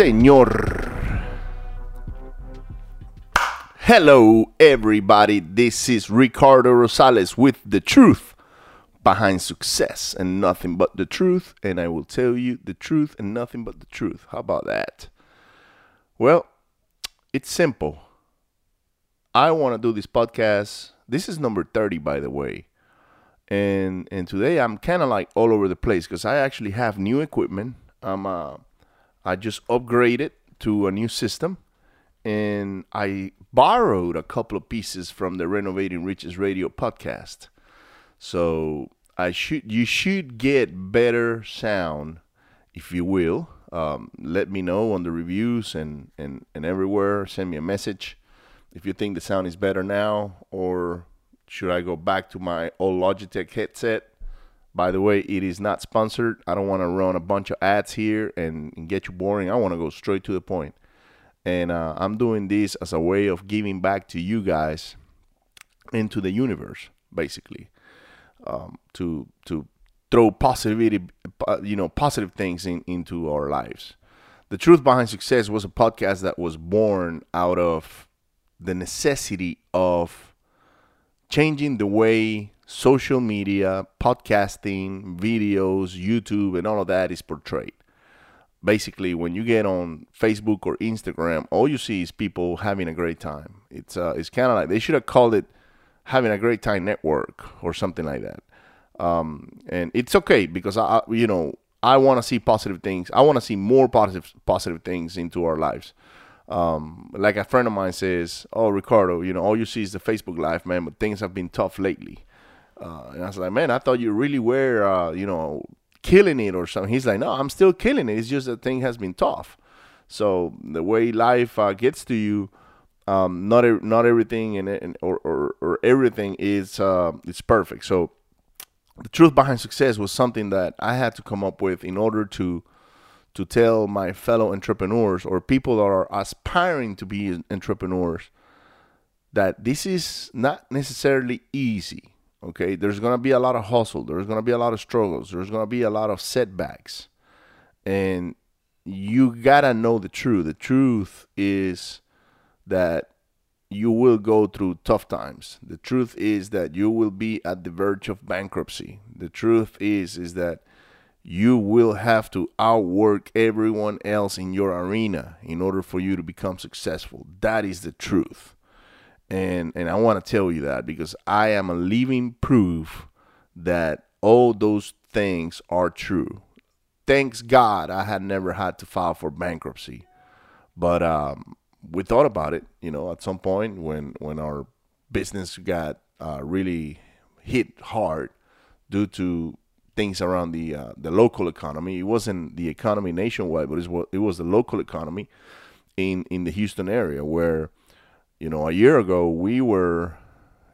señor. Hello, everybody. This is Ricardo Rosales with the truth behind success and nothing but the truth. And I will tell you the truth and nothing but the truth. How about that? Well, it's simple. I want to do this podcast. This is number 30, by the way. And and today I'm kind of like all over the place because I actually have new equipment. I'm uh, I just upgraded to a new system and I borrowed a couple of pieces from the Renovating Riches Radio podcast. So I should you should get better sound, if you will. Um, let me know on the reviews and, and, and everywhere. Send me a message if you think the sound is better now, or should I go back to my old Logitech headset? By the way, it is not sponsored. I don't want to run a bunch of ads here and, and get you boring. I want to go straight to the point. And uh, I'm doing this as a way of giving back to you guys into the universe, basically, um, to to throw positivity, you know, positive things in, into our lives. The Truth Behind Success was a podcast that was born out of the necessity of changing the way social media, podcasting, videos, YouTube, and all of that is portrayed. Basically, when you get on Facebook or Instagram, all you see is people having a great time. It's uh, it's kind of like they should have called it having a great time network or something like that. Um, and it's okay because I, you know, I want to see positive things. I want to see more positive positive things into our lives. Um, like a friend of mine says, "Oh, Ricardo, you know, all you see is the Facebook life, man. But things have been tough lately." Uh, and I was like, "Man, I thought you really were, uh, you know, killing it or something." He's like, "No, I'm still killing it. It's just that thing has been tough." So the way life uh, gets to you, um, not not everything and, and or, or, or everything is uh, is perfect. So the truth behind success was something that I had to come up with in order to to tell my fellow entrepreneurs or people that are aspiring to be entrepreneurs that this is not necessarily easy. Okay, there's gonna be a lot of hustle. There's gonna be a lot of struggles. There's gonna be a lot of setbacks, and you gotta know the truth. The truth is that you will go through tough times. The truth is that you will be at the verge of bankruptcy. The truth is is that you will have to outwork everyone else in your arena in order for you to become successful. That is the truth. And and I want to tell you that because I am a living proof that all those things are true. Thanks God I had never had to file for bankruptcy. But um, we thought about it, you know, at some point when when our business got uh, really hit hard due to things around the uh, the local economy. It wasn't the economy nationwide, but it was it was the local economy in in the Houston area where you know a year ago we were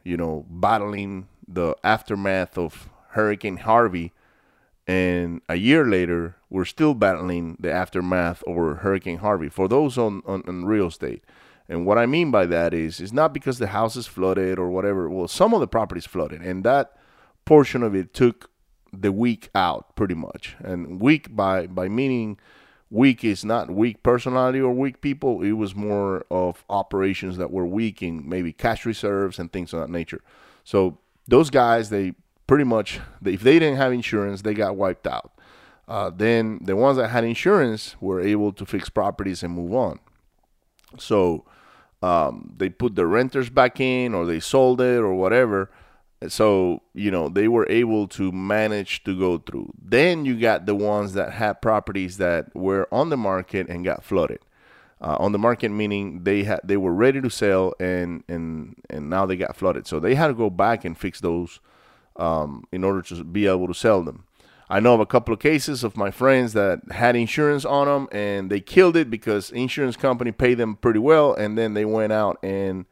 you know battling the aftermath of Hurricane Harvey, and a year later we're still battling the aftermath over Hurricane Harvey. For those on on, on real estate. And what I mean by that is, it's not because the house is flooded or whatever. Well, some of the properties flooded, and that portion of it took the weak out pretty much. And weak by by meaning weak is not weak personality or weak people. It was more of operations that were weak in maybe cash reserves and things of that nature. So those guys, they pretty much, if they didn't have insurance, they got wiped out. Uh, then the ones that had insurance were able to fix properties and move on. So um, they put the renters back in, or they sold it, or whatever so you know they were able to manage to go through. Then you got the ones that had properties that were on the market and got flooded. Uh, on the market meaning they had they were ready to sell and and and now they got flooded. So they had to go back and fix those um, in order to be able to sell them. I know of a couple of cases of my friends that had insurance on them and they killed it because insurance company paid them pretty well and then they went out and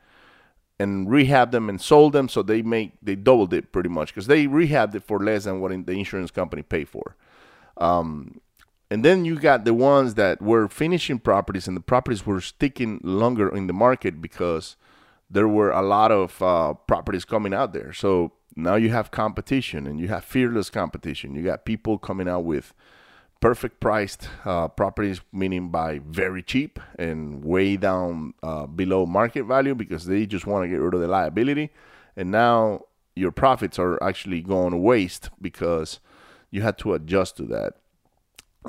and rehabbed them and sold them so they make they doubled it pretty much because they rehabbed it for less than what the insurance company paid for. Um, and then you got the ones that were finishing properties and the properties were sticking longer in the market because there were a lot of uh, properties coming out there. So now you have competition and you have fearless competition. You got people coming out with perfect priced uh, properties, meaning by very cheap and way down uh, below market value because they just want to get rid of the liability. And now your profits are actually going to waste because you had to adjust to that.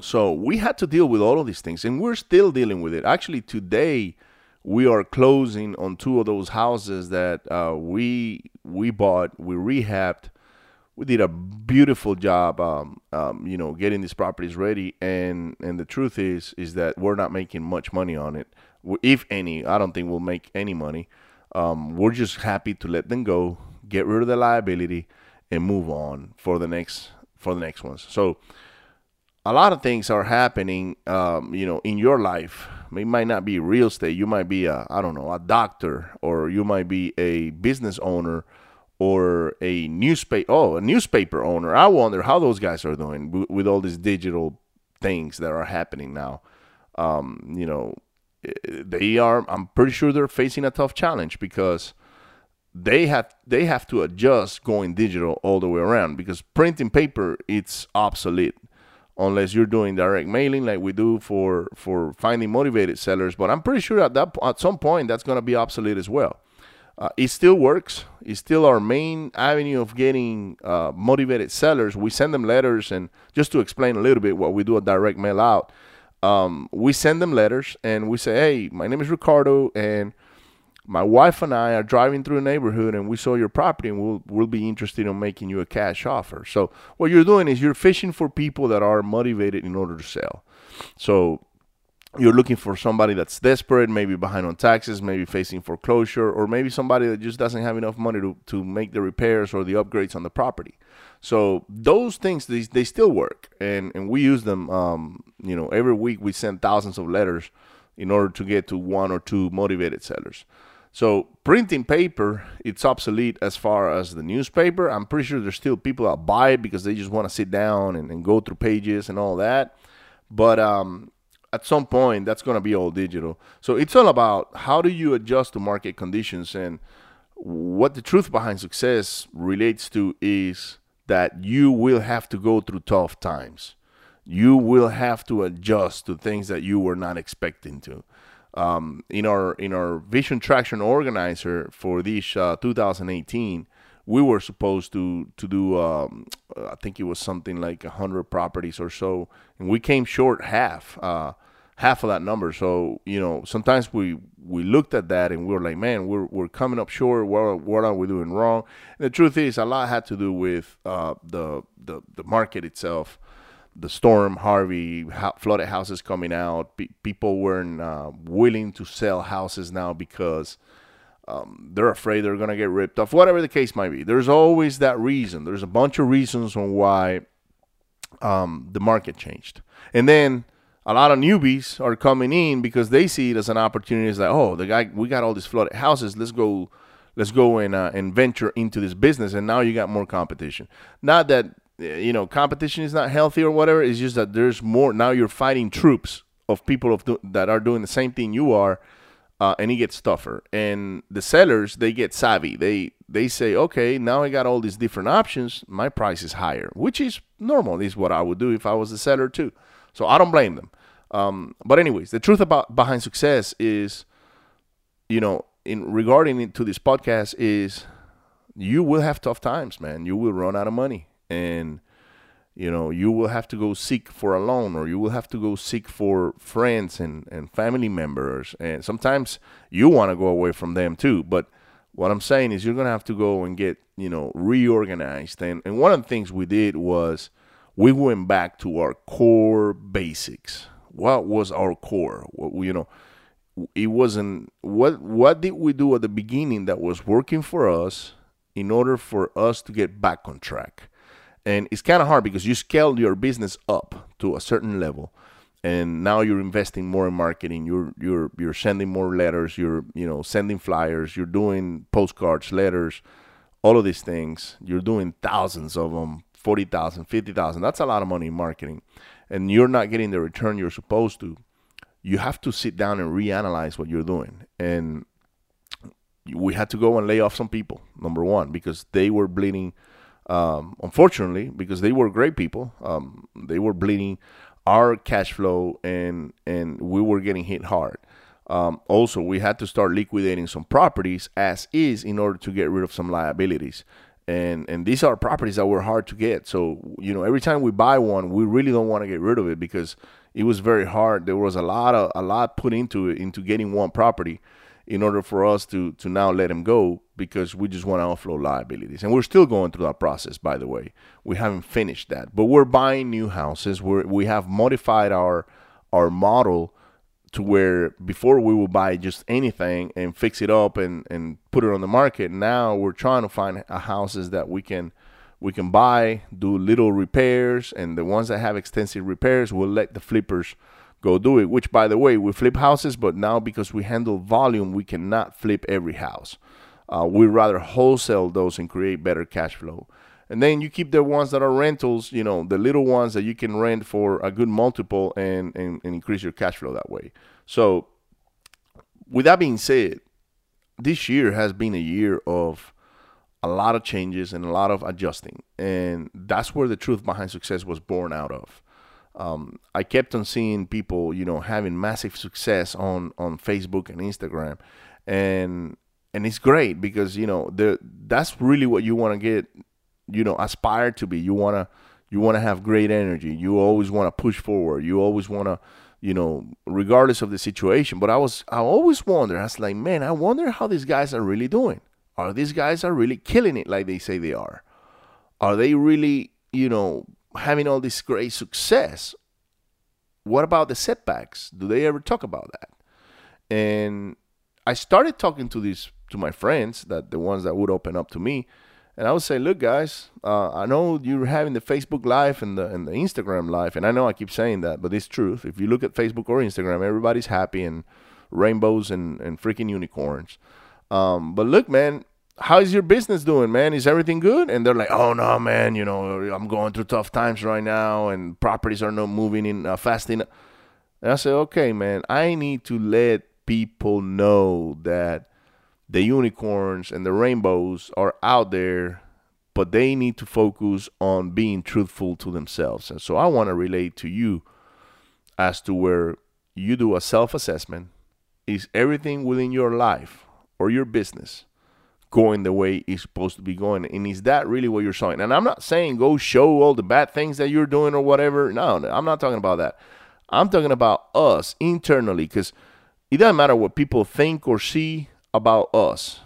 So we had to deal with all of these things, and we're still dealing with it. Actually, today we are closing on two of those houses that uh, we we bought, we rehabbed. We did a beautiful job, um, um, you know, getting these properties ready. And and the truth is, is that we're not making much money on it, if any. I don't think we'll make any money. Um, we're just happy to let them go, get rid of the liability, and move on for the next for the next ones. So a lot of things are happening, um, you know, in your life. It might not be real estate. You might be a, I don't know, a doctor, or you might be a business owner, or a newspaper. Oh, a newspaper owner. I wonder how those guys are doing with all these digital things that are happening now. Um, you know, they are. I'm pretty sure they're facing a tough challenge because they have they have to adjust going digital all the way around because printing paper it's obsolete unless you're doing direct mailing like we do for for finding motivated sellers. But I'm pretty sure at that at some point that's going to be obsolete as well. Uh, it still works. It's still our main avenue of getting uh, motivated sellers. We send them letters, and just to explain a little bit what we do a direct mail out, um, we send them letters and we say, "Hey, my name is Ricardo, and my wife and I are driving through a neighborhood and we saw your property and we'll, we'll be interested in making you a cash offer. So what you're doing is you're fishing for people that are motivated in order to sell. So you're looking for somebody that's desperate, maybe behind on taxes, maybe facing foreclosure, or maybe somebody that just doesn't have enough money to, to make the repairs or the upgrades on the property. So those things they, they still work, and and we use them. Um, you know, every week we send thousands of letters in order to get to one or two motivated sellers. So printing paper, it's obsolete as far as the newspaper. I'm pretty sure there's still people that buy it because they just want to sit down and, and, go through pages and all that. But um, at some point, that's going to be all digital. So it's all about how do you adjust to market conditions and what the truth behind success relates to is that you will have to go through tough times. You will have to adjust to things that you were not expecting to um, in our in our vision traction organizer for this uh, 2018 we were supposed to to do um, i think it was something like 100 properties or so and we came short half uh, half of that number so you know sometimes we we looked at that and we were like man we're, we're coming up short what, what are we doing wrong and the truth is a lot had to do with uh, the, the the market itself the storm Harvey flooded houses coming out. people weren't uh, willing to sell houses now because um, they're afraid they're going to get ripped off. Whatever the case might be, there's always that reason. There's a bunch of reasons on why um, the market changed, and then a lot of newbies are coming in because they see it as an opportunity. It's like, oh, the guy, we got all these flooded houses. Let's go, let's go and uh, and venture into this business. And now you got more competition. Not that you know competition is not healthy or whatever it's just that there's more now you're fighting troops of people of do, that are doing the same thing you are uh, and it gets tougher and the sellers they get savvy they they say okay now i got all these different options my price is higher which is normal this is what i would do if i was a seller too so i don't blame them um, but anyways the truth about behind success is you know in regarding to this podcast is you will have tough times man. You will run out of money. And you know you will have to go seek for a loan or you will have to go seek for friends and, and family members. And sometimes you want to go away from them too. But what i'm saying is you're going to have to go and get you know reorganized. And, and one of the things we did was we went back to our core basics what was our core? What, you know it wasn't what what did we do at the beginning that was working for us in order for us to get back on track? And it's kind of hard because you scale your business up to a certain level and now you're investing more in marketing you're you're you're sending more letters you're you know sending flyers you're doing postcards letters all of these things. You're doing thousands of them 40,000 50,000 that's a lot of money in marketing and you're not getting the return you're supposed to you have to sit down and reanalyze what you're doing and we had to go and lay off some people number 1 because they were bleeding um, unfortunately, because they were great people, um, they were bleeding our cash flow and and we were getting hit hard. Um, also, we had to start liquidating some properties as is in order to get rid of some liabilities. And and these are properties that were hard to get. So you know, every time we buy one, we really don't want to get rid of it because it was very hard. There was a lot of a lot put into it into getting one property in order for us to to now let him go because we just want to offload liabilities and we're still going through that process by the way we haven't finished that but we're buying new houses we we have modified our our model to where before we would buy just anything and fix it up and and put it on the market now we're trying to find houses that we can we can buy do little repairs and the ones that have extensive repairs we'll let the flippers go do it. Which, by the way, we flip houses, but now because we handle volume, we cannot flip every house. Uh, we rather wholesale those and create better cash flow. And then you keep the ones that are rentals, you know, the little ones that you can rent for a good multiple and, and, and increase your cash flow that way. So, with that being said, this year has been a year of a lot of changes and a lot of adjusting. And that's where the truth behind success was born out of um, I kept on seeing people, you know, having massive success on on Facebook and Instagram, and and it's great because you know the that's really what you want to get, you know, aspire to be. You wanna you want to have great energy. You always want to push forward. You always want to, you know, regardless of the situation. But I was I always wonder. I was like, man, I wonder how these guys are really doing. Are these guys are really killing it like they say they are? Are they really, you know, having all this great success, what about the setbacks? Do they ever talk about that? And I started talking to these to my friends, that the ones that would open up to me, and I would say, "Look, guys, uh, I know you're having the Facebook Live and the and the Instagram Live, and I know I keep saying that, but it's truth. If you look at Facebook or Instagram, everybody's happy and rainbows and and freaking unicorns. Um, but look, man, how's your business doing, man? Is everything good? And they're like, oh no, man, you know, I'm going through tough times right now, and properties are not moving in uh, fast enough. And I say, okay, man, I need to let people know that the unicorns and the rainbows are out there, but they need to focus on being truthful to themselves. And so I want to relate to you as to where you do a self assessment. Is everything within your life or your business going the way it's supposed to be going. And is that really what you're showing? And I'm not saying go show all the bad things that you're doing or whatever. No, I'm not talking about that. I'm talking about us internally because it doesn't matter what people think or see about us.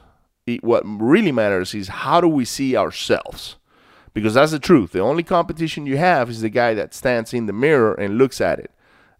It, what really matters is how do we see ourselves? Because that's the truth. The only competition you have is the guy that stands in the mirror and looks at it.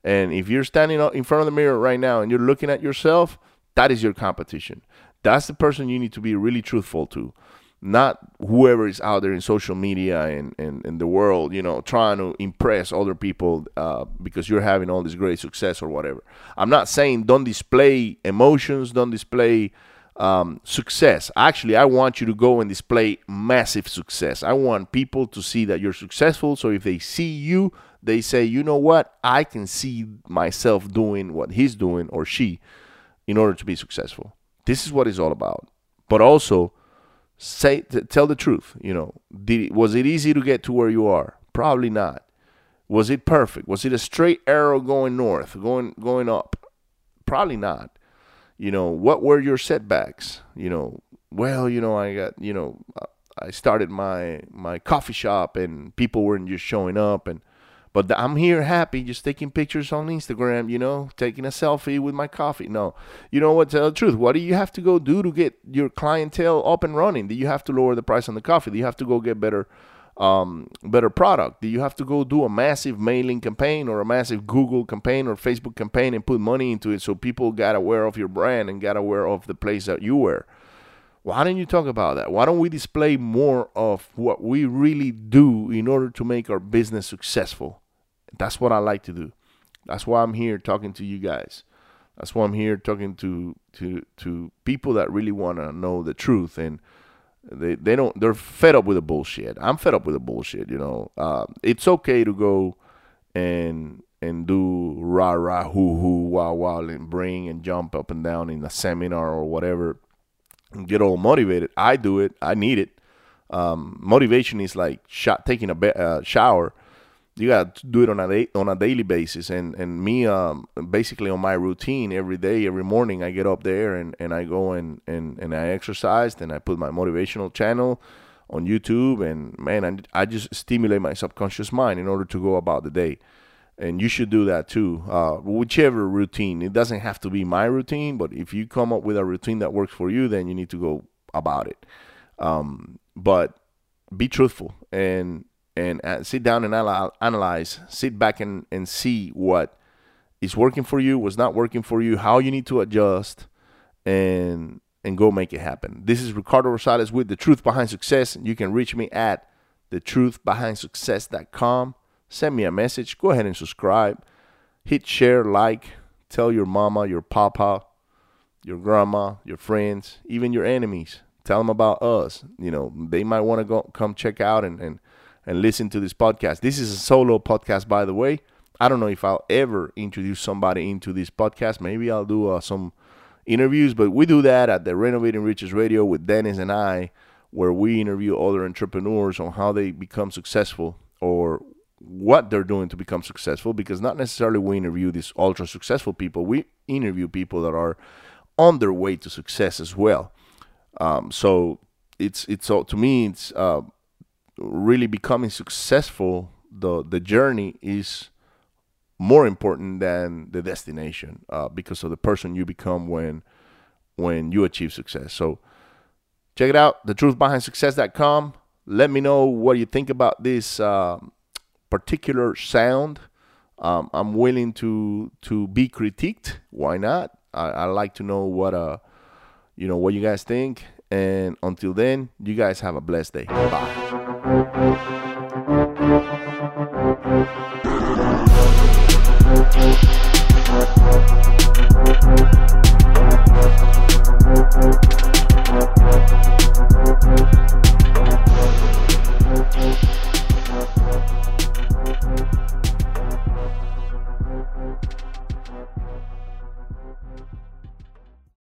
And if you're standing in front of the mirror right now and you're looking at yourself, that is your competition. That's the person you need to be really truthful to, not whoever is out there in social media and in, in the world, you know, trying to impress other people uh, because you're having all this great success or whatever. I'm not saying don't display emotions, don't display um, success. Actually, I want you to go and display massive success. I want people to see that you're successful. So if they see you, they say, you know what? I can see myself doing what he's doing or she in order to be successful. This is what it's all about. But also, say tell the truth. You know, did, was it easy to get to where you are? Probably not. Was it perfect? Was it a straight arrow going north, going going up? Probably not. You know, what were your setbacks? You know, well, you know, I got, you know, I started my my coffee shop and people weren't just showing up and but I'm here happy, just taking pictures on Instagram, you know, taking a selfie with my coffee. No, you know what? Tell the truth. What do you have to go do to get your clientele up and running? Do you have to lower the price on the coffee? Do you have to go get better, um, better product? Do you have to go do a massive mailing campaign or a massive Google campaign or Facebook campaign and put money into it so people got aware of your brand and got aware of the place that you were? Why don't you talk about that? Why don't we display more of what we really do in order to make our business successful? That's what I like to do. That's why I'm here talking to you guys. That's why I'm here talking to to to people that really want to know the truth and they they don't they're fed up with the bullshit. I'm fed up with the bullshit. You know, uh, it's okay to go and and do rah rah hoo hoo wow wow and bring and jump up and down in a seminar or whatever get all motivated. I do it. I need it. Um, motivation is like shot, taking a be- uh, shower you got to do it on a day, on a daily basis. And and me, um, basically on my routine every day, every morning, I get up there and, and I go and, and and I exercise. and I put my motivational channel on YouTube, and man, I, I just stimulate my subconscious mind in order to go about the day. And you should do that too. Uh, whichever routine, it doesn't have to be my routine, but if you come up with a routine that works for you, then you need to go about it. Um, but be truthful and and uh, sit down and analyze, sit back and, and see what is working for you, what's not working for you, how you need to adjust, and and go make it happen. This is Ricardo Rosales with The Truth Behind Success. You can reach me at thetruthbehindsuccess.com. Send me a message. Go ahead and subscribe. Hit share, like, tell your mama, your papa, your grandma, your friends, even your enemies. Tell them about us. You know, they might want to go come check out and, and and listen to this podcast. This is a solo podcast, by the way. I don't know if I'll ever introduce somebody into this podcast. Maybe I'll do uh, some interviews, but we do that at the Renovating Riches Radio with Dennis and I, where we interview other entrepreneurs on how they become successful or what they're doing to become successful. Because not necessarily we interview these ultra successful people, we interview people that are on their way to success as well. Um, so it's it's so to me it's uh, really becoming successful, the the journey is more important than the destination uh, because of the person you become when when you achieve success. So check it out, thetruthbehindsuccess.com. Let me know what you think about this uh, particular sound. Um, I'm willing to to be critiqued. Why not? I, I like to know what uh you know what you guys think. And until then, you guys have a blessed day. Bye.